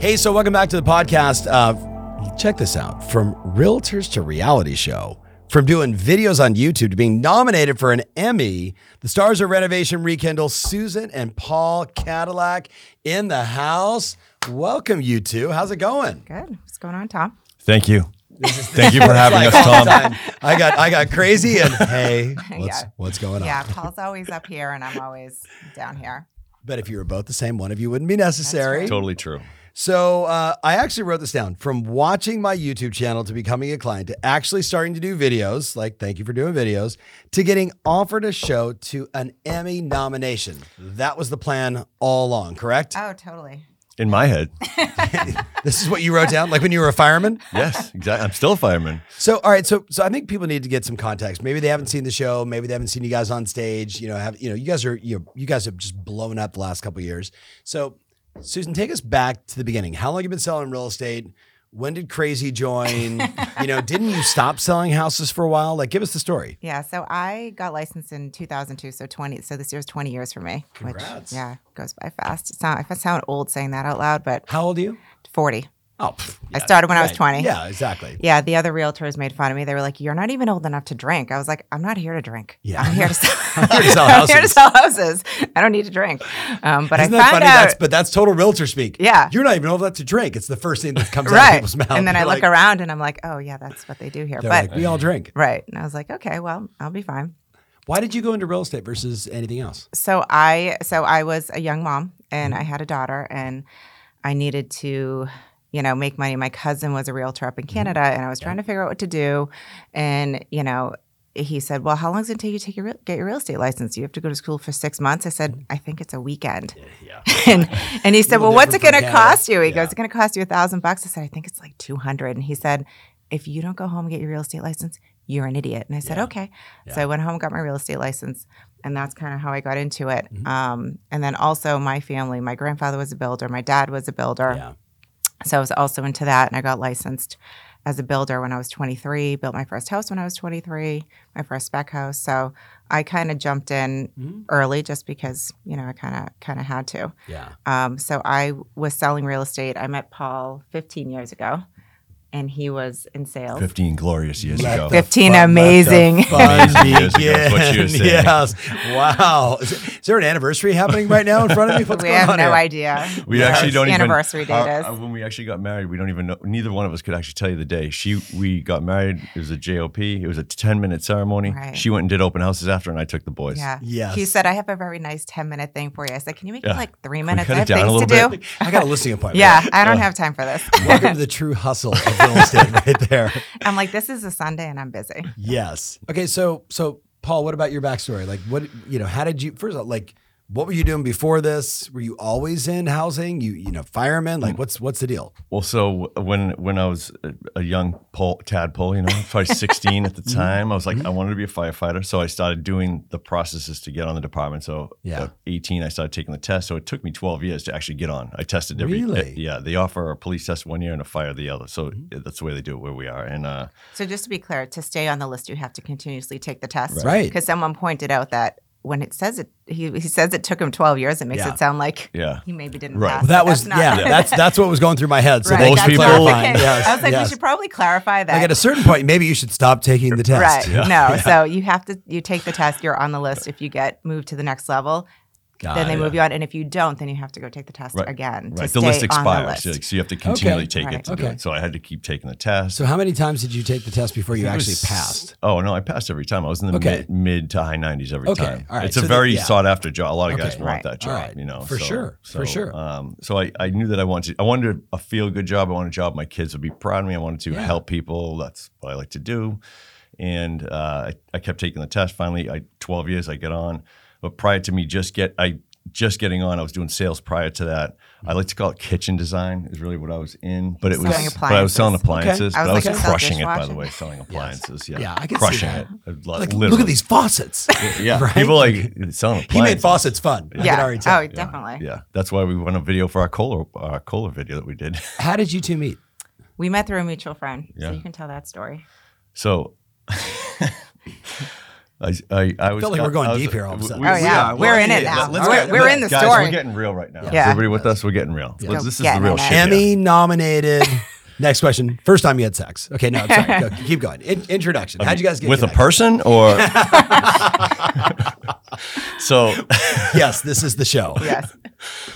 Hey, so welcome back to the podcast. Uh, check this out from realtors to reality show, from doing videos on YouTube to being nominated for an Emmy. The stars of Renovation Rekindle, Susan and Paul Cadillac in the house. Welcome, you two. How's it going? Good. What's going on, Tom? Thank you. Thank you for having us, Tom. I got I got crazy and hey, what's Yeah. what's going on? Yeah, Paul's always up here and I'm always down here. But if you were both the same, one of you wouldn't be necessary. right. Totally true. So uh, I actually wrote this down from watching my YouTube channel to becoming a client to actually starting to do videos, like thank you for doing videos, to getting offered a show to an Emmy nomination. That was the plan all along, correct? Oh, totally. In my head, This is what you wrote down, like when you were a fireman. yes, exactly. I'm still a fireman. So, all right, so so I think people need to get some context. Maybe they haven't seen the show. Maybe they haven't seen you guys on stage. You know, have you know, you guys are you know, you guys have just blown up the last couple of years. So, Susan, take us back to the beginning. How long have you been selling real estate? When did Crazy join? you know, didn't you stop selling houses for a while? Like, give us the story. Yeah, so I got licensed in 2002, so 20. So this year's 20 years for me. Congrats. Which, yeah, goes by fast. It sound, I sound old saying that out loud, but How old are you? 40. Oh, pff, I started when I was 20. Yeah, exactly. Yeah, the other realtors made fun of me. They were like, "You're not even old enough to drink." I was like, "I'm not here to drink. Yeah. I'm here to sell. I'm here to sell I'm here to houses. sell houses. I don't need to drink." Um, but Isn't I found funny? out, That's but that's total realtor speak. Yeah. you're not even old enough to drink. It's the first thing that comes out of right? people's mouth. And then I You're look around and I'm like, "Oh yeah, that's what they do here." But like, we all drink. right, and I was like, "Okay, well, I'll be fine." Why did you go into real estate versus anything else? so I so I was a young mom and Mm-hmm. I had a daughter and I needed to you know make money. My cousin was a realtor up in Mm-hmm. Canada and I was trying to figure out what to do and you know he said, "Well, how long does it take you to take your real, get your real estate license? You have to go to school for six months." I said, "I think it's a weekend." Yeah. and and he said, "Well, what's it going to cost you?" He Yeah. goes, "It's going to cost you a thousand bucks." I said, "I think it's like two hundred. And he said, "If you don't go home and get your real estate license, you're an idiot." And I said, Yeah. "Okay." So I went home, and got my real estate license, and that's kind of how I got into it. Mm-hmm. Um, and then also my family, my grandfather was a builder, my dad was a builder, Yeah. So I was also into that, and I got licensed as a builder when I was 23. Built my first house when I was 23, my first spec house. So I kind of jumped in Mhm. early just because you know I kind of kind of had to. Yeah. Um, so I was selling real estate. I met Paul 15 years ago, and he was in sales. 15 glorious years Let ago. 15 fun- amazing. fun Amazing years ago what you were saying. Yes. Wow. Is, is there an anniversary happening right now in front of me? What's we going have on no here? idea. We Yes. actually don't Anniversary even. date our- is. uh, when we actually got married, we don't even know. Neither one of us could actually tell you the day. She, we got married. It was a JOP. It was a 10 minute ceremony. Right. She went and did open houses after, and I took the boys. Yeah. Yes. He said, I have a very nice 10 minute thing for you. I said, Can you make Yeah. it like three we minutes? cut I it have down a things to little do. I got a listing appointment. Yeah, I don't have time for this. Welcome to the true hustle right there. I'm like, this is a Sunday and I'm busy. Yes. Okay. So, so Paul, what about your backstory? Like, what you know? How did you first? of all, Like, what were you doing before this? Were you always in housing? You, you know, fireman? Like, what's what's the deal? Well, so when when I was a, a young pole, tadpole, you know, probably 16 at the Mm-hmm. time, I was like, I wanted to be a firefighter. So I started doing the processes to get on the department. So Yeah. at 18, I started taking the test. So it took me 12 years to actually get on. I tested every, Really? yeah, they offer a police test one year and a fire the other. So Mm-hmm. that's the way they do it where we are. And uh, So just to be clear, to stay on the list, you have to continuously take the test. Right. Because someone pointed out that when it says it, he, he says it took him 12 years. It makes Yeah. it sound like yeah. he maybe didn't Right. pass. Well, that was that's not- yeah. That's that's what was going through my head. So right. Most that's people- clarifying. Yes, I was like, yes. we should probably clarify that. Like at a certain point, maybe you should stop taking the test. Right. No. So you have to you take the test. You're on the list. If you get moved to the next level, Got then they it. move you on. And if you don't, then you have to go take the test Right. again to Right. stay The list on expires. the So, list. so you have to continually take Right. it to do Okay. it. So I had to keep taking the test. So how many times did you take the test before you actually was- passed? Oh no, I passed every time. I was in the Okay. mid, mid to high nineties every Okay, time. all right. It's So a the- very yeah. sought after job. A lot of guys want Right. that job. right. You know, For so- sure. For sure. Um, so I, I knew that I wanted I wanted a feel good job. I wanted a job my kids would be proud of me. I wanted to Yeah. help people. That's what I like to do. And uh, I, I kept taking the test. Finally, I 12 years I get on. But prior to me just get I just getting on. I was doing sales prior to that. I like to call it kitchen design is really what I was in, but it was but I was selling appliances. appliances. I was but I was like crushing it by the way, selling appliances. Yeah, Yeah, I can see crushing that. it. Like, Literally. look at these faucets. Yeah, right? people like selling appliances. He made faucets fun. I can Yeah. already tell. Oh, definitely. Yeah, that's why we went a video for our cola our cola video that we did. How did you two meet? We met through a mutual friend, Yeah. so you can tell that story. So. I, I, I was feel like we're going was- deep here all of a sudden. Oh, yeah. We're in it now. let's We're- get- we're in the guys, story. We're getting real right now. Yeah. Is everybody with us? We're getting real. Let's- This is the real it. shit. Emmy here. nominated. Next question. First time you had sex. Okay, no, I'm sorry. Go, keep going. In- introduction. How'd you guys get with a person or? so, Yes, this is the show. Yes.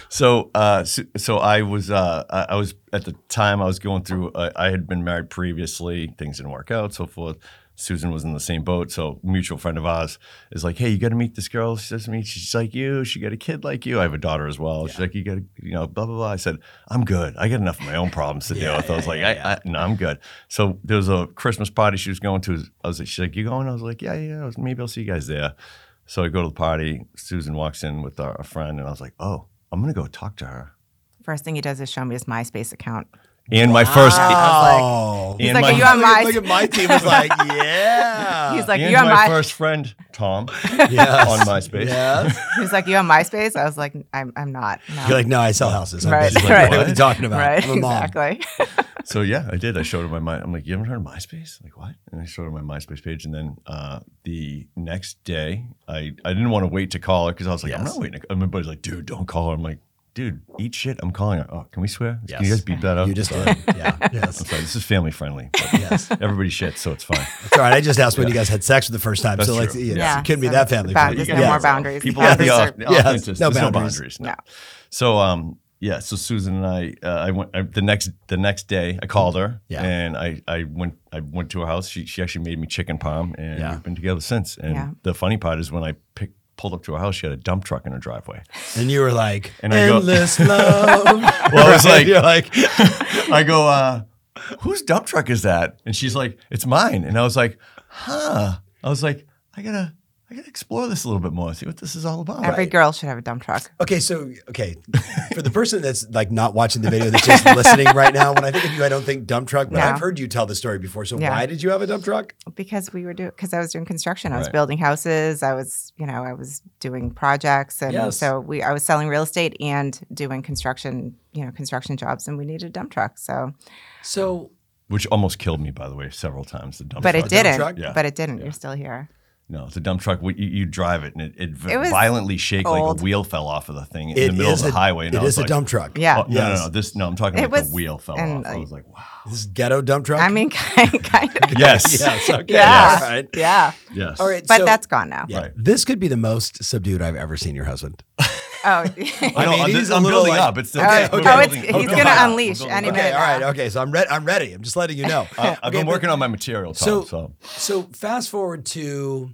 so, uh, so, so I was, uh, I I was at the time I was going through. Uh, I had been married previously. Things didn't work out, so forth. Susan was in the same boat, so a mutual friend of ours is like, "Hey, you got to meet this girl." She says to me, "She's like you. She got a kid like you. I have a daughter as well." She's like, "You got, to, you know, blah blah blah." I said, "I'm good. I got enough of my own problems to deal with." I was like, I, I, "No, I'm good." So there was a Christmas party she was going to. I was like, "She's like, you going?" I was like, "Yeah, yeah. I was, maybe I'll see you guys there." So I go to the party. Susan walks in with our, a friend, and I was like, "Oh, I'm gonna go talk to her." First thing he does is show me his MySpace account. And my first, Oh. He's and like, my, "Are you on my?" look at my team was like, yeah. He's like, "You on my, my?" first friend Tom yes. on MySpace. Yes. He's like, "You on MySpace?" I was like, "I'm, I'm not." No. You're like, no, I sell houses. I'm Right, busy." right. What are you talking about? Right. I'm a mom. Exactly. So yeah, I did. I showed her my, my I'm like, you haven't heard of MySpace? Like what? And I showed her my MySpace page, and then uh, the next day, I I didn't want to wait to call her because I was like, I'm not waiting. to- And my buddy's like, dude, don't call her. I'm like, dude, eat shit. I'm calling her. Oh, can we swear? Can you Yes. guys beep that up? You just did. Yeah. Yes. I'm sorry. This is family friendly. But Yes. Everybody shits, so it's fine. It's all right. I just asked when you guys had sex for the first time. That's so, like, true. you know, Yeah. it couldn't be that family. bound- friendly. there's no Yes. more boundaries. People Yeah, have the there's au- a- Yes, no there's boundaries. No. Yeah. So um yeah, so Susan and I, uh, I went I, the next the next day. I called her, Yeah. and I, I went I went to her house. She she actually made me chicken palm, and Yeah. we've been together since. And Yeah. the funny part is when I picked pulled up to her house, she had a dump truck in her driveway. And you were like, And I go- endless love. Well, I was like- you're like, I go, uh, whose dump truck is that? And she's like, it's mine. And I was like, huh. I was like, I gotta I gotta explore this a little bit more, see what this is all about. Every girl should have a dump truck. okay, so okay, for the person that's like not watching the video, that's just listening right now, when I think of you, I don't think dump truck, but Yeah. I've heard you tell the story before. So Yeah. why did you have a dump truck? because we were doing because I was doing construction. I was Right. building houses. I was you know I was doing projects, and Yes. so we I was selling real estate and doing construction you know construction jobs, and we needed a dump truck. So, So Which almost killed me, by the way, several times. The dump but truck. it didn't. truck? Yeah. But it didn't. You're still here. No, it's a dump truck. You, you drive it and it, it, It violently shake like a wheel fell off of the thing in it the middle of the a, highway. And It I was is a dump truck. Yeah. Oh, no, no, no. This no. I'm talking It like was- the wheel fell and, off. I was like, wow. This is ghetto dump truck. I mean, kind, kind of. Yes. yes. Okay. Yeah. All right. Yeah. Yes. All right. But so- that's gone now. Yeah. Right. This could be the most subdued I've ever seen your husband. Oh. I know. mean, I'm, he's a I'm little building like- up. It's still, oh, Okay, we're okay. Oh, it's- we're he's gonna unleash We're any. Okay. minute All right. Okay. So I'm ready. I'm ready. I'm just letting you know. I- uh, I've Okay, been but- working on my material, Tom. So, So, so fast forward to,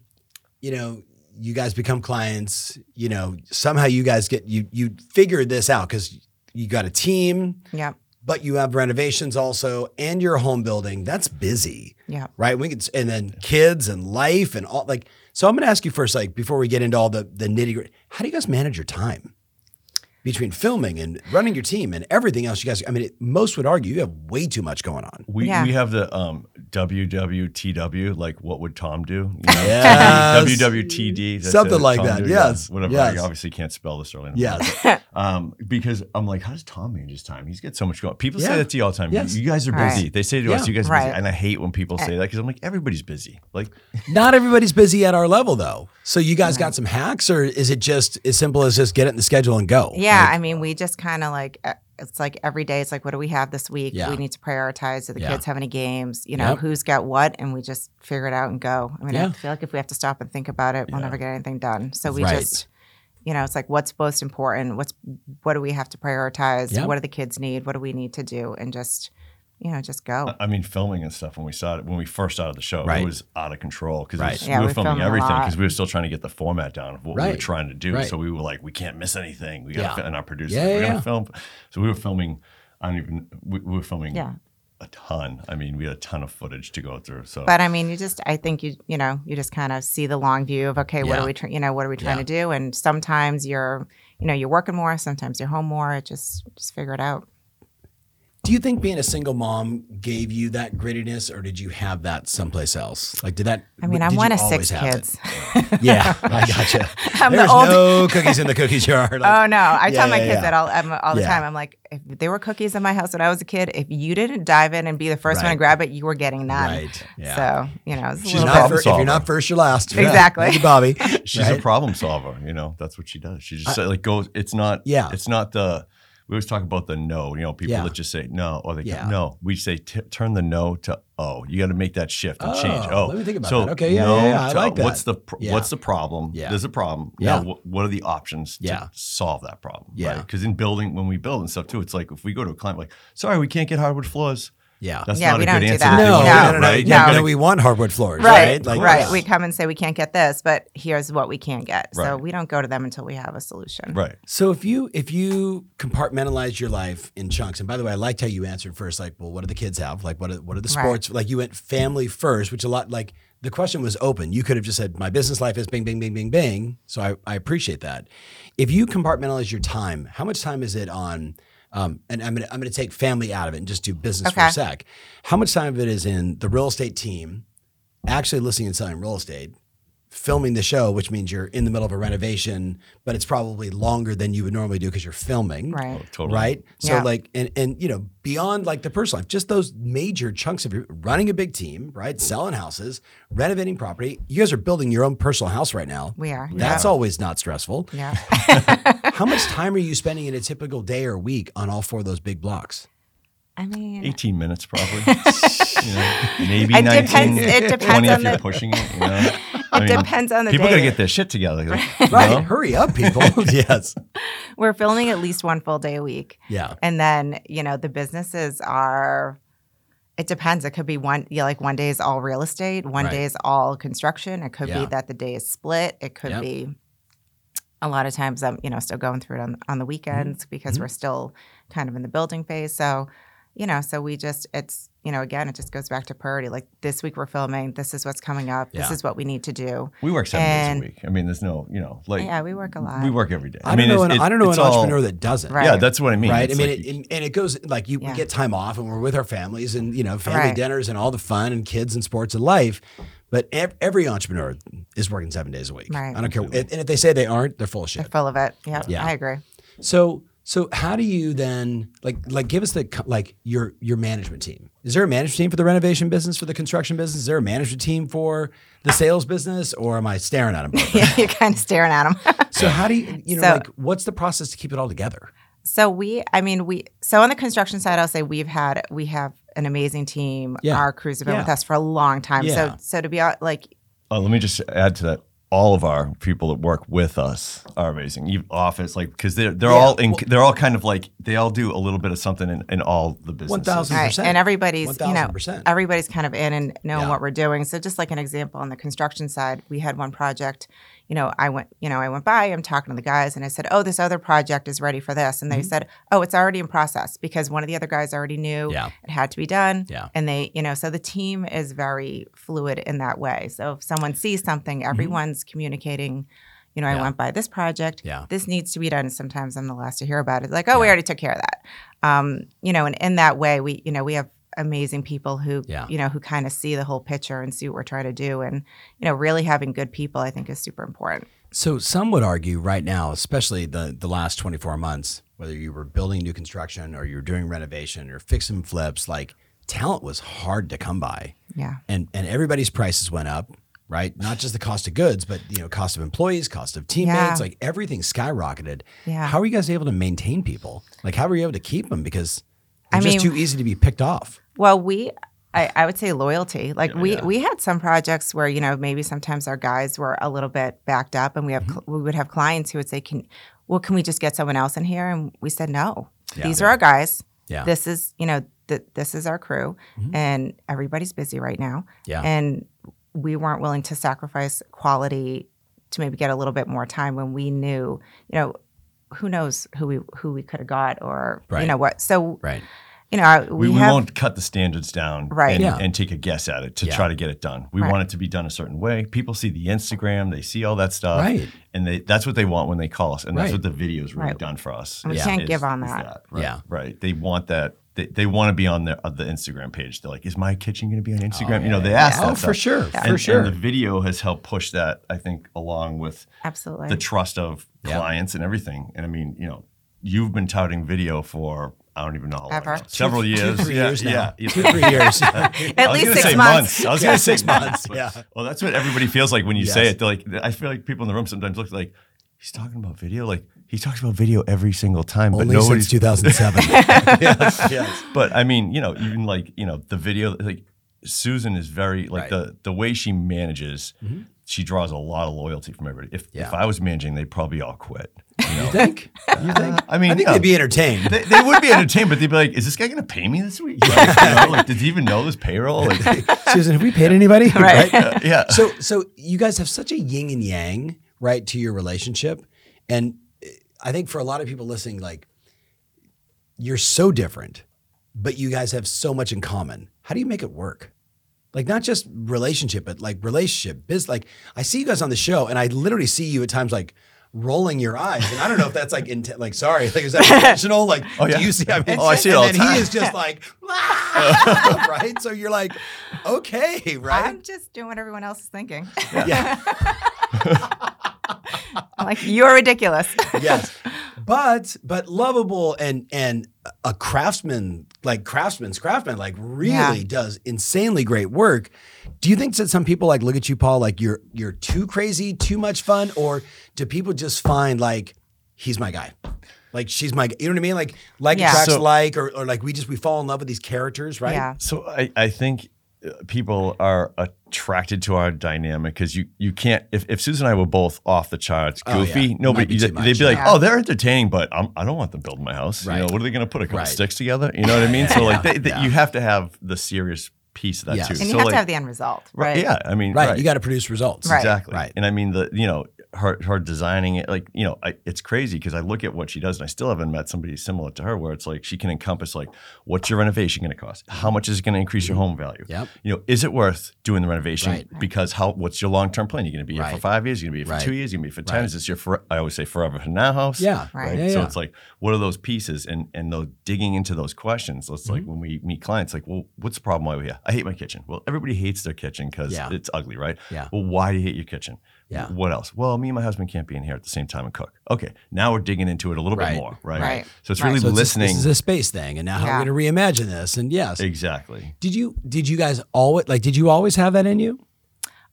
you know, you guys become clients. You know, somehow you guys get you you figured this out because you got a team, Yeah. but you have renovations also, and your home building. That's busy, Yeah. right? We could, and then kids and life and all like. So I'm going to ask you first, like before we get into all the the nitty gritty. How do you guys manage your time? Between filming and running your team and everything else, you guys, I mean, it, most would argue you have way too much going on. we, Yeah. we have the um, WWTW, like what would Tom do? You know? Yes. WWTD. Something it, like Tom that, do, yes, Yeah, whatever. yes. I obviously can't spell this early. in Yes. morning. Um, because I'm like, how does Tom manage his time? He's got so much going. On. People Yeah. say that to you all the time. Yes. You, you guys are Right. busy. They say to Yeah. us, you guys are Right. busy. And I hate when people say that because I'm like, everybody's busy. Like, Not everybody's busy at our level though. So you guys got mm-hmm. some hacks or is it just as simple as just get it in the schedule and go? Yeah, Like, I mean, we just kind of like it's like every day. It's like, what do we have this week? Yeah. We need to prioritize. Do the Yeah. kids have any games? You know, Yep. who's got what, and we just figure it out and go. I mean, Yeah. I feel like if we have to stop and think about it, we'll never get anything done. So we Right. just, you know, it's like what's most important. What's what do we have to prioritize? Yep. What do the kids need? What do we need to do? And just, you know, just go. I mean, filming and stuff when we started, when we first started the show, Right. it was out of control because Right. Yeah, we were we filming everything because we were still trying to get the format down of what we were trying to do. Right. So we were like, we can't miss anything. We got Yeah. to fit in our producers. Yeah, we're yeah, gonna film. So we were filming. I don't even. We, we were filming. Yeah. A ton. I mean, we had a ton of footage to go through. So But I mean, you just, I think you, you know, you just kind of see the long view of, okay, what are we, try- you know, what are we trying Yeah. to do? And sometimes you're, you know you're working more. Sometimes you're home more. It just just figure it out. Do you think being a single mom gave you that grittiness, or did you have that someplace else? Like, did that? I mean, I'm you one of six kids. Yeah, I gotcha. I'm the There's old- no cookies in the cookie jar. Like, Oh no! I Yeah, tell my yeah, kids yeah. that all I'm, all the Yeah. time. I'm like, if there were cookies in my house when I was a kid, if you didn't dive in and be the first one to grab it, you were getting none. Right, yeah. So you know, it's a She's little not bit- if you're not first, you're last. Yeah. Exactly. Thank you, Bobby. She's Right? a problem solver. You know, that's what she does. She just like goes. It's not. Yeah. It's not the. We always talk about the no. You know, people Yeah. that just say no or they Yeah. go, no. We say t- turn the no to oh. You got to make that shift and change. Oh, Oh, let me think about so that. Okay, yeah, no yeah, I like that. What's the pr- what's the problem? Yeah. There's a problem. Yeah. Now, wh- what are the options Yeah. to solve that problem? Yeah. Because in building, when we build and stuff too, it's like if we go to a client like, sorry, we can't get hardwood floors. Yeah. That's Yeah, not we a don't good do answer. that. that no, no, no, no, right? Yeah, You gotta- no, we want hardwood floors, right, right? right. We come and say we can't get this, but here's what we can get. So Right. we don't go to them until we have a solution. Right. So if you if you compartmentalize your life in chunks, and by the way, I liked how you answered first, like, well, what do the kids have? Like, what are, what are the Right. sports? Like, you went family first, which a lot like the question was open. You could have just said, my business life is bing, bing, bing, bing, bing. So I, I appreciate that. If you compartmentalize your time, how much time is it on? Um, and I'm gonna I'm gonna take family out of it and just do business for a sec. How much time of it is in the real estate team, actually listing and selling real estate, filming the show, which means you're in the middle of a renovation, but it's probably longer than you would normally do because you're filming. Right. Totally. Right. So Yeah. like and and you know, beyond like the personal life, just those major chunks of your running a big team, right? Selling houses, renovating property. You guys are building your own personal house right now. We are. That's always not stressful. Yeah. How much time are you spending in a typical day or week on all four of those big blocks? I mean, 18 minutes probably. you know, maybe It 19, depends- it depends 20 on if you're the- pushing it. You know? I it depends on the People day. gotta get their shit together. like, Right. know? Hurry up, people. yes. we're filming at least one full day a week. Yeah. And then, you know, the businesses are it depends. It could be one yeah, like one day is all real estate, one Right. day is all construction. It could Yeah. be that the day is split. It could Yep. be a lot of times I'm, you know, still going through it on on the weekends Mm-hmm. because we're still kind of in the building phase. So, you know, so we just it's, you know, again, it just goes back to priority. Like this week we're filming, this is what's coming up, this is what we need to do. We work seven And- days a week. I mean, there's no, you know, like yeah, we work a lot. we work every day. I, mean, don't know. it's- An, I don't know it's an all- entrepreneur that doesn't. Right. Yeah, that's what I mean. right? I mean, like- it, and, and it goes like you Yeah. get time off, and we're with our families, and you know, family Right. dinners, and all the fun and kids and sports and life. But every entrepreneur is working seven days a week. Right. I don't care, and if they say they aren't, they're full of shit. They're shit. full of it. Yeah, Yeah. I agree. So, so how do you then like like give us the like your your management team? Is there a management team for the renovation business, for the construction business? Is there a management team for the sales business, or am I staring at them? Yeah, you're kind of staring at them. so how do you you know So- like what's the process to keep it all together? So we, I mean, we. So on the construction side, I'll say we've had we have an amazing team. Yeah. Our crews have been with us for a long time. Yeah. So so to be out like Oh, let me just add to that. All of our people that work with us are amazing. Even office, like because they're they're Yeah, all in, well- they're all kind of like they all do a little bit of something in, in all the businesses. 1000%. right, and everybody's you know everybody's kind of in and knowing Yeah. what we're doing. So just like an example on the construction side, we had one project. You know, I went you know I went by. I'm talking to the guys, and I said, "Oh, this other project is ready for this," and they Mm-hmm. said, "Oh, it's already in process because one of the other guys already knew Yeah. it had to be done." Yeah. and they you know so the team is very fluid in that way so if someone sees something everyone's communicating you know i Mm-hmm. Went by this project Yeah. this needs to be done and sometimes i'm the last to hear about it like oh we already took care of that um, you know and in that way we you know we have amazing people who Yeah. you know who kind of see the whole picture and see what we're trying to do and you know really having good people i think is super important So some would argue right now, especially the the last 24 months, whether you were building new construction or you're doing renovation or fixing flips, like talent was hard to come by. yeah And and everybody's prices went up, right? Not just the cost of goods, but you know, cost of employees, cost of teammates, Yeah. like everything skyrocketed. Yeah. How are you guys able to maintain people? Like how were you able to keep them because they're I just mean- too easy to be picked off. Well, we, I, I would say loyalty. Like we, yeah. we had some projects where you know maybe sometimes our guys were a little bit backed up, and we have Mm-hmm. we would have clients who would say, "Can, well, can we just get someone else in here?" And we said, "No, Yeah. these are our guys. Yeah. This is you know th- this is our crew, and everybody's busy right now. Mm-hmm. Yeah. and we weren't willing to sacrifice quality to maybe get a little bit more time when we knew, you know, who knows who we who we could have got or Right. you know what. So Right. you know, We, we, we have won't cut the standards down Right. and, Yeah. and take a guess at it to Yeah. try to get it done. We Right. want it to be done a certain way. People see the Instagram, they see all that stuff, Right. And they that's what they want when they call us, and that's what the video is really Right. done for us. And we is- can't is- give on is that. right, Yeah. right. They want that. They, they want to be on the on the Instagram page. They're like, "Is my kitchen going to be on oh, Instagram?" you know, they ask Oh, that for stuff. sure. And, For sure. and the video has helped push that. I think along with absolutely. the trust of Yeah. clients and everything. And I mean, you know, you've been touting video for I don't even know how Ever. now. several Two- years, two, three yeah, years now. yeah, Two, three years. At least six months. I was Yeah, going to say six months, yeah. Well, that's what everybody feels like when you say it. They're like, I feel like people in the room sometimes look like he's talking about video. Like he talks about video every single time, but Only nobody's. since 2007. yes, yes. but I mean, you know, even like you know, the video. Like Susan is very like Right. Mm-hmm. the the way she manages. She draws a lot of loyalty from everybody. If Yeah. if I was managing, they'd probably all quit. You know? You think? You think? I mean, I think yeah. they'd be entertained. they, they would be entertained, but they'd be like, "Is this guy going to pay me this week? Like, you know, like, does he even know this payroll?" Like, Susan, have we paid anybody? Right. uh, yeah. So, so you guys have such a yin and yang, right, to your relationship, and I think for a lot of people listening, like you're so different, but you guys have so much in common. How do you make it work? Like not just relationship, but like relationship, biz. Like I see you guys on the show, and I literally see you at times like rolling your eyes, and I don't know if that's like intent. Like, sorry, like is that intentional? Like, Oh, yeah. do you see? I mean, Oh, I see it and all then the time. he is just like, "Ah," right. So you're like, okay, right? I'm just doing what everyone else is thinking. yeah. I'm like, you're ridiculous. yes but but lovable and and a craftsman like craftsman's craftsman like really Yeah. does insanely great work do you think that some people like look at you paul like you're you're too crazy too much fun or do people just find like he's my guy like she's my you know what i mean like like Yeah. attracts So- like or, or like we just we fall in love with these characters right Yeah. So I, I think people are attracted to our dynamic because you you can't if, if Susan and I were both off the charts Oh, goofy yeah. Might nobody be you- too much, they'd be like yeah. oh they're entertaining but I'm, I don't want them building my house Right. you know what are they going to put a couple Right. sticks together you know what I mean so like they, they, Yeah. you have to have the serious piece of that Yes. too And you so have like, to have the end result, right? yeah I mean right, you got to produce results Right. Exactly. Right. And I mean the you know her her designing it like you know I, it's crazy because I look at what she does and I still haven't met somebody similar to her where it's like she can encompass like what's your renovation going to cost how much is it going to increase your home value Yep. you know is it worth doing the renovation Right. because how what's your long term plan you're going to be here for five years you're going to be here for Right. two years you're going to be here for ten Right. is this your for, I always say forever for now house yeah Right. yeah, so yeah. it's like, what are those pieces? And and those digging into those questions. So it's like Mm-hmm. when we meet clients, like, well, what's the problem why we're here? I hate my kitchen. Well, everybody hates their kitchen because Yeah. it's ugly, right? Yeah. Well, why do you hate your kitchen? Yeah. What else? Well, me and my husband can't be in here at the same time and cook. Okay, now we're digging into it a little Right. bit more, right? Right. So it's Right. really So it's a- listening. this is a space thing and now how Yeah. we're going to reimagine this and yes exactly. Did you did you guys always like did you always have that in you?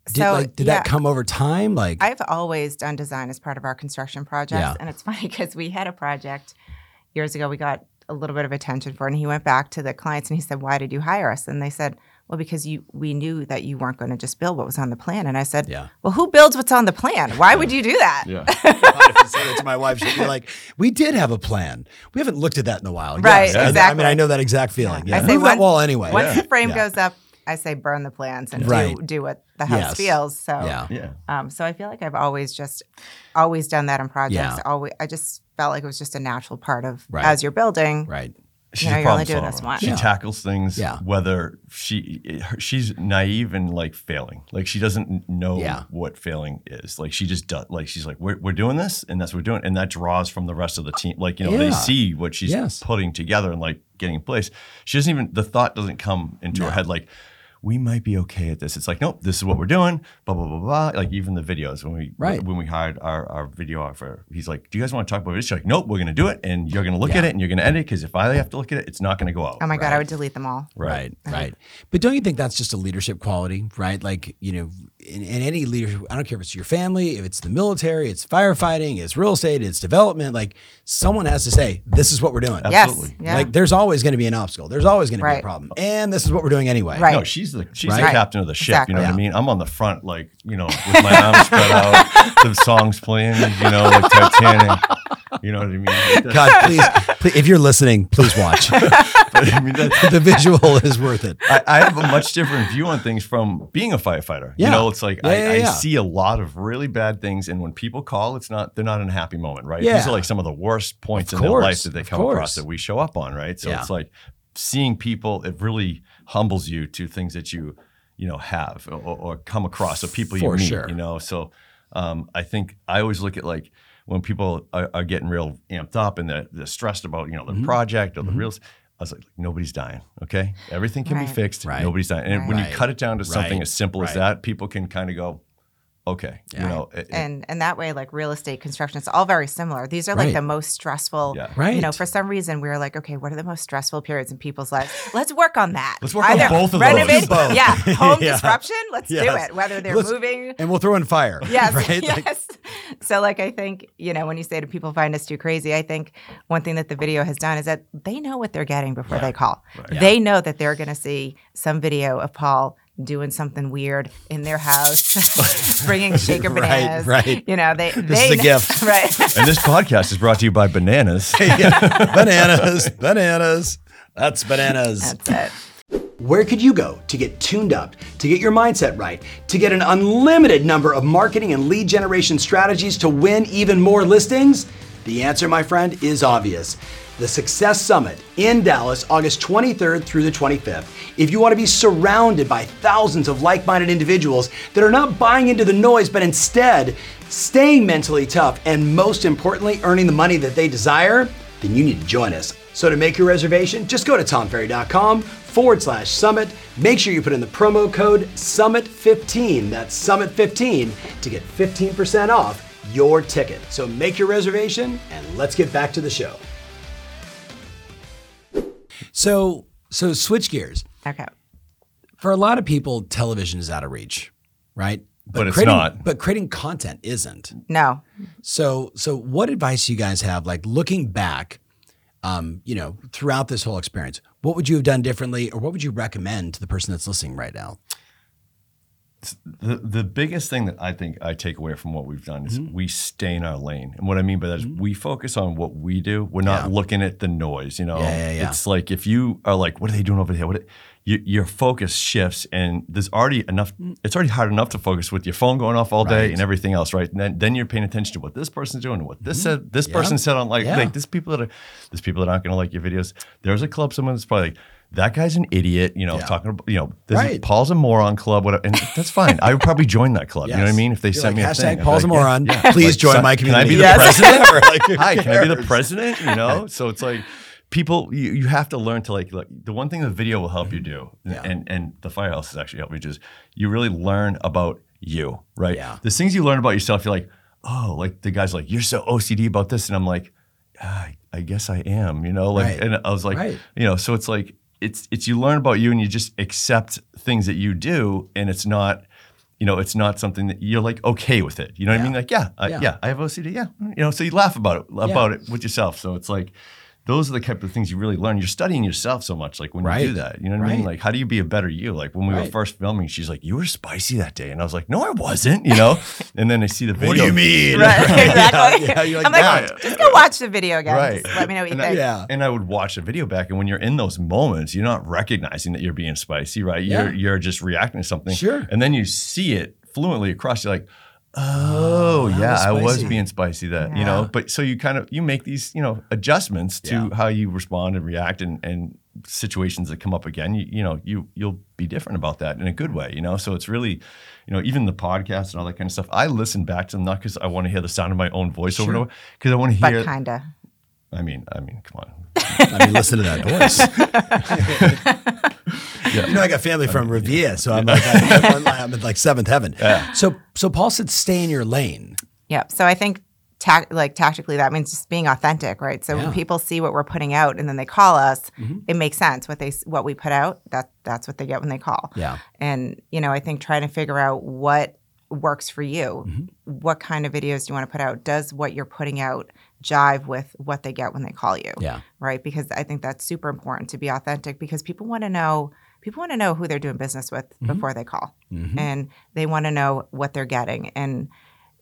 Did So, like did yeah. that come over time? Like I've always done design as part of our construction projects. Yeah. And it's funny because we had a project years ago we got a little bit of attention for, and he went back to the clients and he said, Why did you hire us? And they said, Well, because you we knew that you weren't going to just build what was on the plan. And I said, Yeah. Well, who builds what's on the plan? Why would you do that? Yeah. if I say that to my wife, she'd be like, "We did have a plan. We haven't looked at that in a while." Right, Yes. I- I, mean. I know that exact feeling. Yeah. Yeah. I say Move that wall anyway. Once Yeah. the frame Yeah. goes up, I say burn the plans and Right. do, do what the house Yes. feels. So Yeah. Yeah. Um, so I feel like I've always just always done that in projects. Yeah. Always, I just felt like it was just a natural part of Right. as you're building. Right. She's know, a you're only problem doing this solver. once. She Yeah. tackles things Yeah. whether she she's naive and like failing. Like she doesn't know Yeah. what failing is. Like she just does. Like she's like we're, we're doing this and that's what we're doing, and that draws from the rest of the team. Like you know Yeah. they see what she's Yes. putting together and like getting in place. She doesn't even the thought doesn't come into No. her head like. We might be okay at this. It's like, nope, this is what we're doing. Blah blah blah blah. Like even the videos when we Right. when we hired our, our videographer, he's like, "Do you guys want to talk about this?" She's like, "Nope, we're going to do it, and you're going to look Yeah. at it, and you're going to edit because if I have to look at it, it's not going to go out." Oh my god, I would delete them all. Right, right. But don't you think that's just a leadership quality, right? Like, you know, in, in any leadership, I don't care if it's your family, if it's the military, it's firefighting, it's real estate, it's development, like someone has to say, this is what we're doing. Absolutely. Yes. Yeah. Like there's always going to be an obstacle. There's always going to be a Right. problem. And this is what we're doing anyway. Right. No, she's the she's Right. the captain of the ship. You know what I mean? I'm on the front, like you know, with my arms spread out, the songs playing, you know, like Titanic. You know what I mean? God, please, please, if you're listening, please watch. I mean, the visual is worth it. I, I have a much different view on things from being a firefighter. Yeah. You know, it's like Yeah, I, yeah, I see a lot of really bad things, and when people call, it's not they're not in a happy moment, right? Yeah. These are like some of the worst points in their life that they come across that we show up on, right? So it's like seeing people, it really humbles you to things that you, you know, have or, or come across, or people For you meet, sure. you know. So um, I think I always look at like when people are, are getting real amped up and they're, they're stressed about, you know, Mm-hmm. the project or the real. I was like, nobody's dying. Okay, everything can be fixed. Right. Nobody's dying. And when you cut it down to something Right. as simple as that, people can kind of go, okay, you know, it- it- and and that way like real estate construction it's all very similar these are like Right. the most stressful Yeah. you know for some reason we were like okay what are the most stressful periods in people's lives let's work on that Let's work on both of those. renovate, Both. yeah home Yeah. disruption let's do it whether they're Let's- moving and we'll throw in fire. Yes, right? yes. Like, so, like, I think you know when you say to people find us too crazy, I think one thing that the video has done is that they know what they're getting before they call. They know that they're going to see some video of Paul doing something weird in their house, bringing shaker Right, bananas. right. You know, they This they is a kn- gift. right? and this podcast is brought to you by Bananas. bananas, bananas. That's bananas. That's it. Where could you go to get tuned up, to get your mindset right, to get an unlimited number of marketing and lead generation strategies to win even more listings? The answer, my friend, is obvious. The Success Summit in Dallas, August 23rd through the 25th. If you want to be surrounded by thousands of like minded individuals that are not buying into the noise, but instead staying mentally tough and most importantly, earning the money that they desire, then you need to join us. So to make your reservation, just go to tomferry.com forward slash summit. Make sure you put in the promo code SUMMIT15, that's SUMMIT15, to get 15% off your ticket. So make your reservation and let's get back to the show. So, so switch gears. Okay. For a lot of people, television is out of reach, right? But it's creating, not. But creating content isn't. No. So, so what advice do you guys have, like looking back, um, you know, throughout this whole experience? What would you have done differently, or what would you recommend to the person that's listening right now? The, the biggest thing that I think I take away from what we've done is Mm-hmm. we stay in our lane. And what I mean by that is we focus on what we do. We're not Yeah. looking at the noise, you know. Yeah, yeah, yeah. It's like if you are like, what are they doing over there? What are- you, your focus shifts and there's already enough it's already hard enough to focus with your phone going off all day Mm. And everything else, right? And then, then you're paying attention to what this person's doing and what this said this Mm-hmm. Yeah. person said on like like there's people that are there's people that aren't gonna like your videos. There's a club someone that's probably like that guy's an idiot, you know, Yeah. talking about, you know, there's a- Right. Paul's a moron club, whatever, and that's fine. I would probably join that club. You know what I mean? If they You're sent like, me a hashtag thing, Paul's a like, yeah, moron. yeah. Please Like, join son, my community. Can I be community. the Yes. president? Or like, Hi, can I be the president? You know, so it's like people. You, you have to learn to like, like the one thing the video will help you do, Yeah. and and the firehouse has actually helped me, is you really learn about you, right? Yeah. There's things you learn about yourself. You're like, oh, like the guy's like, you're so OCD about this, and I'm like, ah, I guess I am, you know, like, Right. and I was like, Right. you know, so it's like it's it's you learn about you and you just accept things that you do, and it's not. You know, it's not something that you're like okay with it. You know what Yeah. I mean? Like, yeah, I, Yeah. yeah. I have OCD. Yeah, you know, so you laugh about it about it with yourself. So it's like those are the type of things you really learn. You're studying yourself so much, like when Right. you do that. You know what I mean? Like, how do you be a better you? Like when we were first filming, she's like, "You were spicy that day," and I was like, "No, I wasn't." You know, and then I see the video. What do you mean? Right. exactly. yeah, you're like, I'm like, "Yeah." just go watch the video again. Right. Just let me know what you And I, think. Yeah. and I would watch the video back, and when you're in those moments, you're not recognizing that you're being spicy, right? You're Yeah. you're just reacting to something. Sure. And then you see it fluently across. You're like, oh, that yeah, I was being spicy. That you know. But so you kind of you make these you know adjustments to Yeah. how you respond and react, and and situations that come up again. You you know you you'll be different about that in a good way. You know. So it's really. You know, even the podcast and all that kind of stuff. I listen back to them not because I want to hear the sound of my own voice over and over, because I want to hear. But kinda. I mean, I mean, come on. I mean, listen to that voice. You know, I got family from Revere, so I'm like, I'm, I'm in like seventh heaven. So, so Paul said, stay in your lane. Yep. So I think ta- like tactically that means just being authentic, right? So Yeah. Mm-hmm. when people see what we're putting out and then they call us, it makes sense. What they what we put out, that that's what they get when they call. Yeah. And you know, I think trying to figure out what works for you. Mm-hmm. What kind of videos do you want to put out? Does what you're putting out jive with what they get when they call you? Yeah. Right? Because I think that's super important to be authentic because people want to know people want to know who they're doing business with Mm-hmm. before they call. And they want to know what they're getting and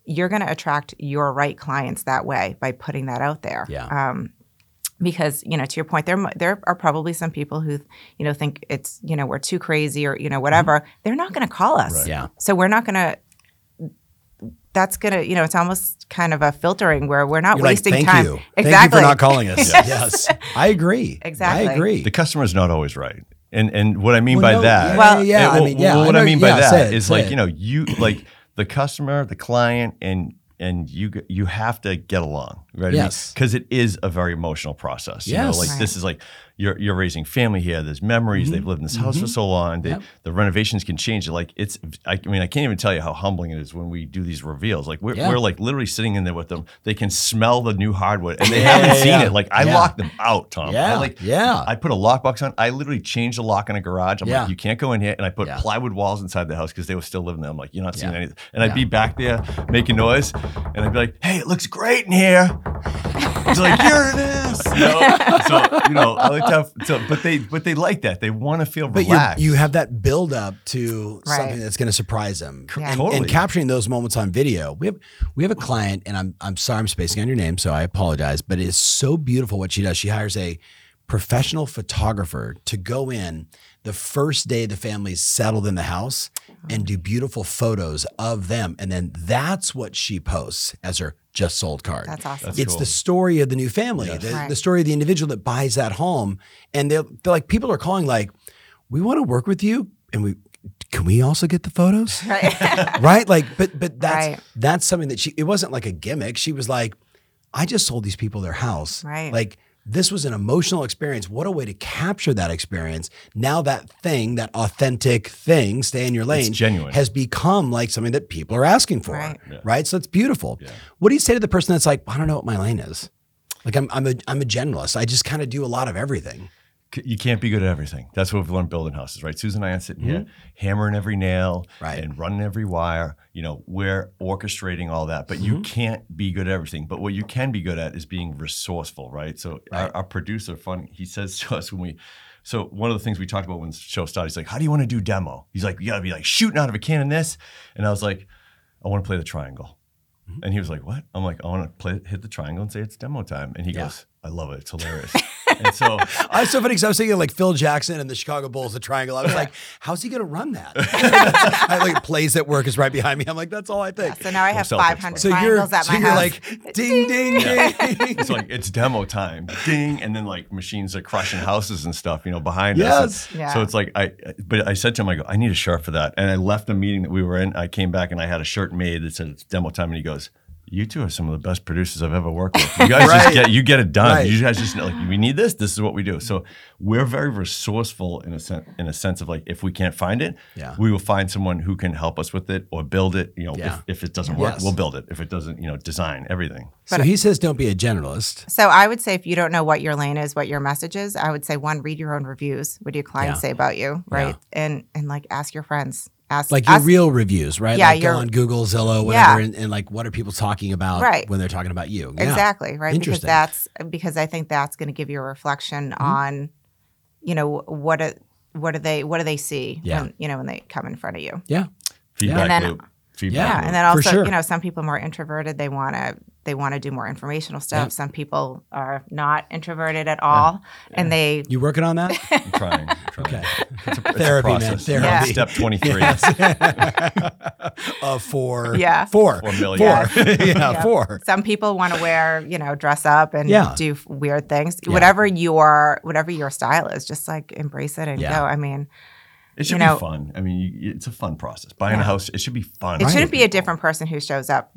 you're going to attract your right clients that way by putting that out there. Yeah. Um, because you know, to your point, there there are probably some people who you know think it's you know we're too crazy or you know whatever. They're not going to call us. Yeah. So we're not going to that's gonna, you know, it's almost kind of a filtering where we're not You're like, wasting thank time. you. Exactly. Thank you for not calling us. yes. I agree. Exactly. I agree. the customer's not always right. And and what I mean Well, by no, that, yeah, Well- yeah, yeah, and I uh, mean, yeah. well, what I, know- mean by yeah, that say it, say like it. you know you like the customer, the client, and and you you have to get along, right? Yes. because it is a very emotional process. You know, Yes. like Right. this is like you're you're raising family here. There's memories. They've lived in this house for so long. They, Mm-hmm. Yep. The renovations can change. Like it's. I, I mean, I can't even tell you how humbling it is when we do these reveals. Like we're, Yeah. we're like literally sitting in there with them. They can smell the new hardwood, and they Yeah, haven't yeah, seen it. Like I locked them out, Tom. I Yeah, like yeah. I put a lockbox on. I literally changed the lock in a garage. I'm Yeah. like, you can't go in here. And I put plywood walls inside the house because they were still living there. I'm like, you're not seeing anything. And I'd be back there making noise, and I'd be like, hey, it looks great in here. It's like here it is. You know? so you know, I like to have, but they but they like that. They want to feel But you relaxed. you have that build up to Right. something that's going to surprise them, Yeah. and, Totally. and capturing those moments on video. We have we have a client, and I'm I'm sorry I'm spacing on your name, so I apologize. But it is so beautiful what she does. She hires a professional photographer to go in the first day the family's settled in the house and do beautiful photos of them, and then that's what she posts as her just sold card. That's awesome. That's it's cool. the story of the new family, the, Right. the story of the individual that buys that home. And they're, they're like, people are calling, like, we want to work with you. And we, can we also get the photos? Right. right? Like, but, but that's, Right. that's something that she, it wasn't like a gimmick. She was like, I just sold these people their house. Right. Like, this was an emotional experience. What a way to capture that experience. Now that thing, that authentic thing, stay in your lane, genuine. has become like something that people are asking for. Right. Right. So it's beautiful. What do you say to the person that's like, I don't know what my lane is? Like I'm, I'm a, I'm a generalist. I just kind of do a lot of everything. You can't be good at everything. That's what we've learned building houses, right? Susan and I are sitting here hammering every nail Mm-hmm. Right. and running every wire. You know, we're orchestrating all that, but you Mm-hmm. can't be good at everything. But what you can be good at is being resourceful, right? So Right. Our, our producer, fun, he says to us when we. So one of the things we talked about when the show started, he's like, "How do you want to do demo?" He's like, "You got to be like shooting out of a cannon this," and I was like, "I want to play the triangle." Mm-hmm. And he was like, "What?" I'm like, "I want to play, hit the triangle and say it's demo time." And he Yeah. goes, "I love it. It's hilarious." and so I was so funny because I was thinking like Phil Jackson and the Chicago Bulls, the triangle. I was like, how's he going to run that? I like plays at work is right behind me. I'm like, that's all I think. so now I have 500 So you're, triangles at so my you're house. like, ding, ding, ding. it's like it's demo time, ding, and then like machines are crushing houses and stuff, you know, behind Yes. us. And Yeah. So it's like I, but I said to him, I go, I need a shirt for that, and I left the meeting that we were in. I came back and I had a shirt made that said it's demo time, and he goes. You two are some of the best producers I've ever worked with. You guys Right. just get you get it done. Right. You guys just know, like we need this. This is what we do. So we're very resourceful in a sense. In a sense of like, if we can't find it, Yeah. we will find someone who can help us with it or build it. You know, Yeah. if, if it doesn't work, Yes. we'll build it. If it doesn't, you know, design everything. So he says, don't be a generalist. So I would say if you don't know what your lane is, what your message is, I would say one, read your own reviews. What do your clients Yeah. say about you, right? And and like ask your friends. Ask Like your ask, real reviews, right? Yeah, like go on Google, Zillow, whatever, Yeah. and, and like what are people talking about Right. when they're talking about you? Yeah. exactly right because Interesting. that's because I think that's going to give you a reflection Mm-hmm. on, you know, what a, what do they what do they see Yeah. when you know when they come in front of you. Yeah. Feedback And loop. Feedback Yeah, Yeah, loop. and then also, sure. you know, some people are more introverted. They want to they want to do more informational stuff. Yep. Some people are not introverted at all, and they You working on that? I'm trying. I'm trying. Okay. It's a, it's a Therapy, man, therapy. Yeah. Step 23. uh, four. Yeah. Four. Four million. Four. yeah, four. some people want to wear you know dress up and Yeah. do weird things. Yeah. Whatever your whatever your style is, just like embrace it and Yeah. go. I mean, It should You know- be fun. I mean, you, it's a fun process. Buying a house, it should be fun. it shouldn't be a different person who shows up.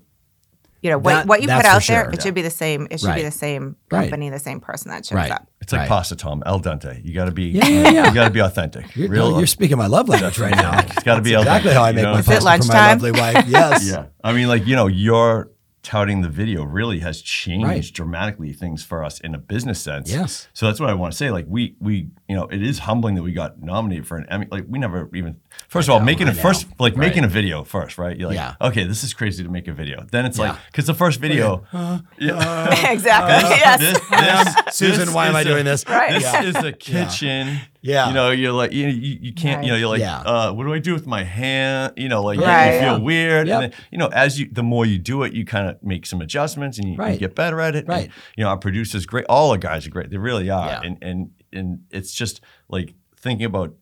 You know what That- what you put for out there. sure. It should be the same. It should Right. be the same Right. company, the same person that shows Right. up. It's like Right. pasta, Tom, al dente. You got to be. Yeah, yeah, yeah. You got to be authentic. You're, Real. no, you're speaking my love language right now. It's got to be exactly dente, how I you make know? my Is it pasta for my lovely wife. Yes. Yeah. I mean, like, you know, your touting the video really has changed Right. dramatically things for us in a business sense. Yes. So that's what I want to say. Like we we you know it is humbling that we got nominated for an Emmy. Like we never even first of all making a first like Right. making a video first, right? You're like, Yeah. okay, this is crazy to make a video. Then it's Yeah. like because the first video, yeah, exactly. yes. this, this, Susan, why am I the- doing this? Right. This Yeah. is a kitchen. Yeah. You know, you're like you you, you can't. You know, you're like, Right. uh, what do I do with my hand? You know, like you- Right. you, feel Yeah. weird. Yep. And then, you know, as you the more you do it, you kind of make some adjustments and you, you Right. get better at it. Right. And, you know, our producers great. All our guys are great. They really are. Yeah. And and and it's just like thinking about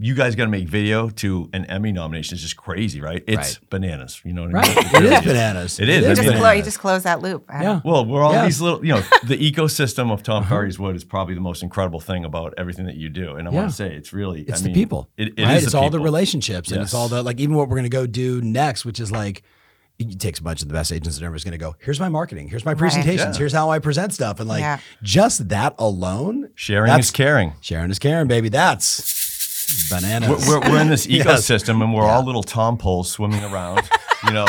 you guys got to make video to an Emmy nomination is just crazy, right? It's Right. bananas. You know what I Right. mean? It is bananas. It is. You I just, mean- clo- you just close that loop. Yeah. don't- Well, we're all Yeah. these little, you know, the ecosystem of Tom uh-huh. Ferry's Wood is probably the most incredible thing about everything that you do. And I Yeah. want to say it's really, It's I the mean, people. It, it right? is it's the all the people. relationships, and it's all the like. Even what we're going to go do next, which is like. It takes a bunch of the best agents and everyone's going to go. Here's my marketing. Here's my presentations. Yeah. Here's how I present stuff, and like Yeah. just that alone, Sharing that's- is caring. Sharon is caring, baby. That's bananas. We're, we're, we're in this Yes. ecosystem and we're all little Tom poles swimming around, you know,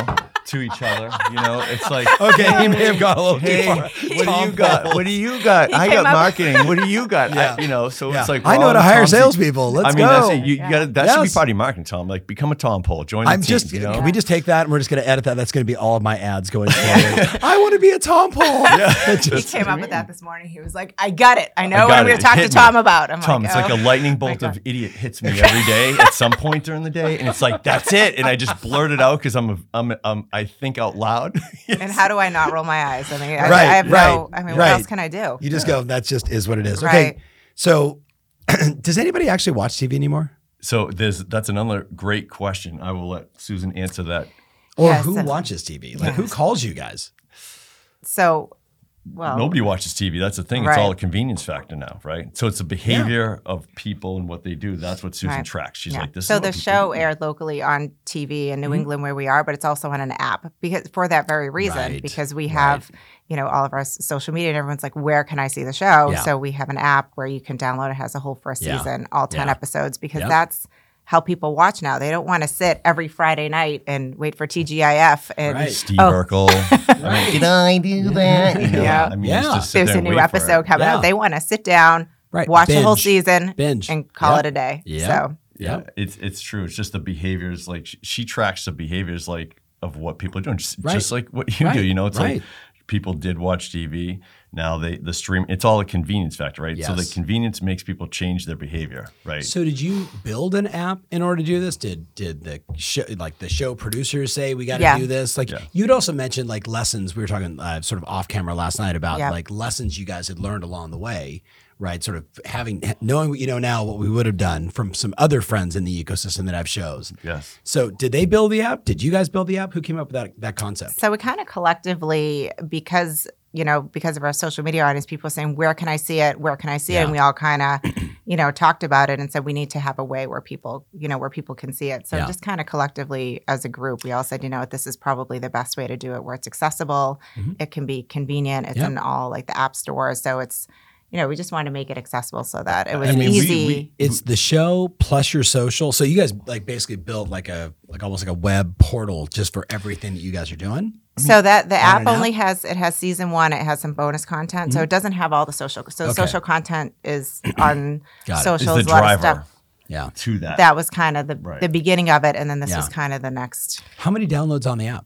to each other. You know, it's like, okay, he may have got a little hey, too far. what do you got? What do you got? I got marketing. What do you got? Yeah. I, you know, so Yeah. it's like I know how to hire Tom's- salespeople. Let's I mean, that's go. it. You, you gotta, that should be part of your marketing, Tom. Like, become a Tom pole. Join the I'm team. just. you know? Can we just take that and we're just going to edit that? That's going to be all of my ads going forward. I want to be a Tom Pole. yeah. He came up with that this morning. He was like, "I got it. I know got what I'm going to talk to Tom about." I'm Tom, it's like "Oh." a lightning bolt of idiot hits me every day at some point during the day, and it's like that's it, and I just blurt it out because I'm, a, I'm, I'm, I think out loud. And how do I not roll my eyes? I mean, I, Right, I have no. right, I mean, right. what else can I do? You just go. That's just is what it is. Okay. Right. So, does anybody actually watch TV anymore? so there's that's another great question. I will let Susan answer that. Or Yes, who watches TV? Like who calls you guys? So, well, Nobody watches TV. That's the thing. It's Right. all a convenience factor now, right? So it's the behavior of people and what they do. That's what Susan Right. tracks. She's Yeah. like, this. so the show do. aired locally on TV in New Mm-hmm. England where we are, but it's also on an app because for that very reason Right, because we have you know all of our social media and everyone's like where can I see the show? Yeah. So we have an app where you can download it has a whole first Yeah. season, all 10 Yeah. episodes because Yep. that's how people watch now. They don't want to sit every Friday night and wait for TGIF and Right. Steve Oh. Urkel. I mean, Did I do that? You know, Yeah. I mean, Yeah. it's just sit there's a new wait for it. episode coming Yeah. out. They want to sit down, Right. watch the whole season, Binge. and call Yep. it a day. Yep. So Yeah. It's it's true. It's just the behaviors. Like she, she tracks the behaviors like of what people are doing, just, Right. just like what you Right. do. You know, it's Right. like people did watch TV. Now they the stream. It's all a convenience factor, right? So the convenience makes people change their behavior, right? So did you build an app in order to do this? Did did the show like the show producers say we got to Yeah. do this? Like Yeah. you'd also mentioned like lessons. We were talking uh, sort of off camera last night about Yeah. like lessons you guys had learned along the way, right? Sort of having knowing what you know now, what we would have done from some other friends in the ecosystem that have shows. yes. So did they build the app? Did you guys build the app? Who came up with that that concept? So we kind of collectively, because you know, because of our social media audience, people saying, "Where can I see it? Where can I see it?" And we all kind of, you know, talked about it and said we need to have a way where people, you know, where people can see it. So Yeah. just kind of collectively as a group, we all said, you know, what, this is probably the best way to do it, where it's accessible, it can be convenient, it's Mm-hmm. Yep. in all like the app stores, so it's. You know, we just wanted to make it accessible so that it was I mean, we- easy. we- It's the show plus your social. So you guys like basically built like a like almost like a web portal just for everything that you guys are doing. So that the app an app? only has it has season one. It has some bonus content, so it mm-hmm. doesn't have all the social. So Okay. social content is on Got it. Is socials. a lot of stuff. Yeah. to that? That was kind of the Right. the beginning of it, and then this Yeah. was kind of the next. How many downloads on the app?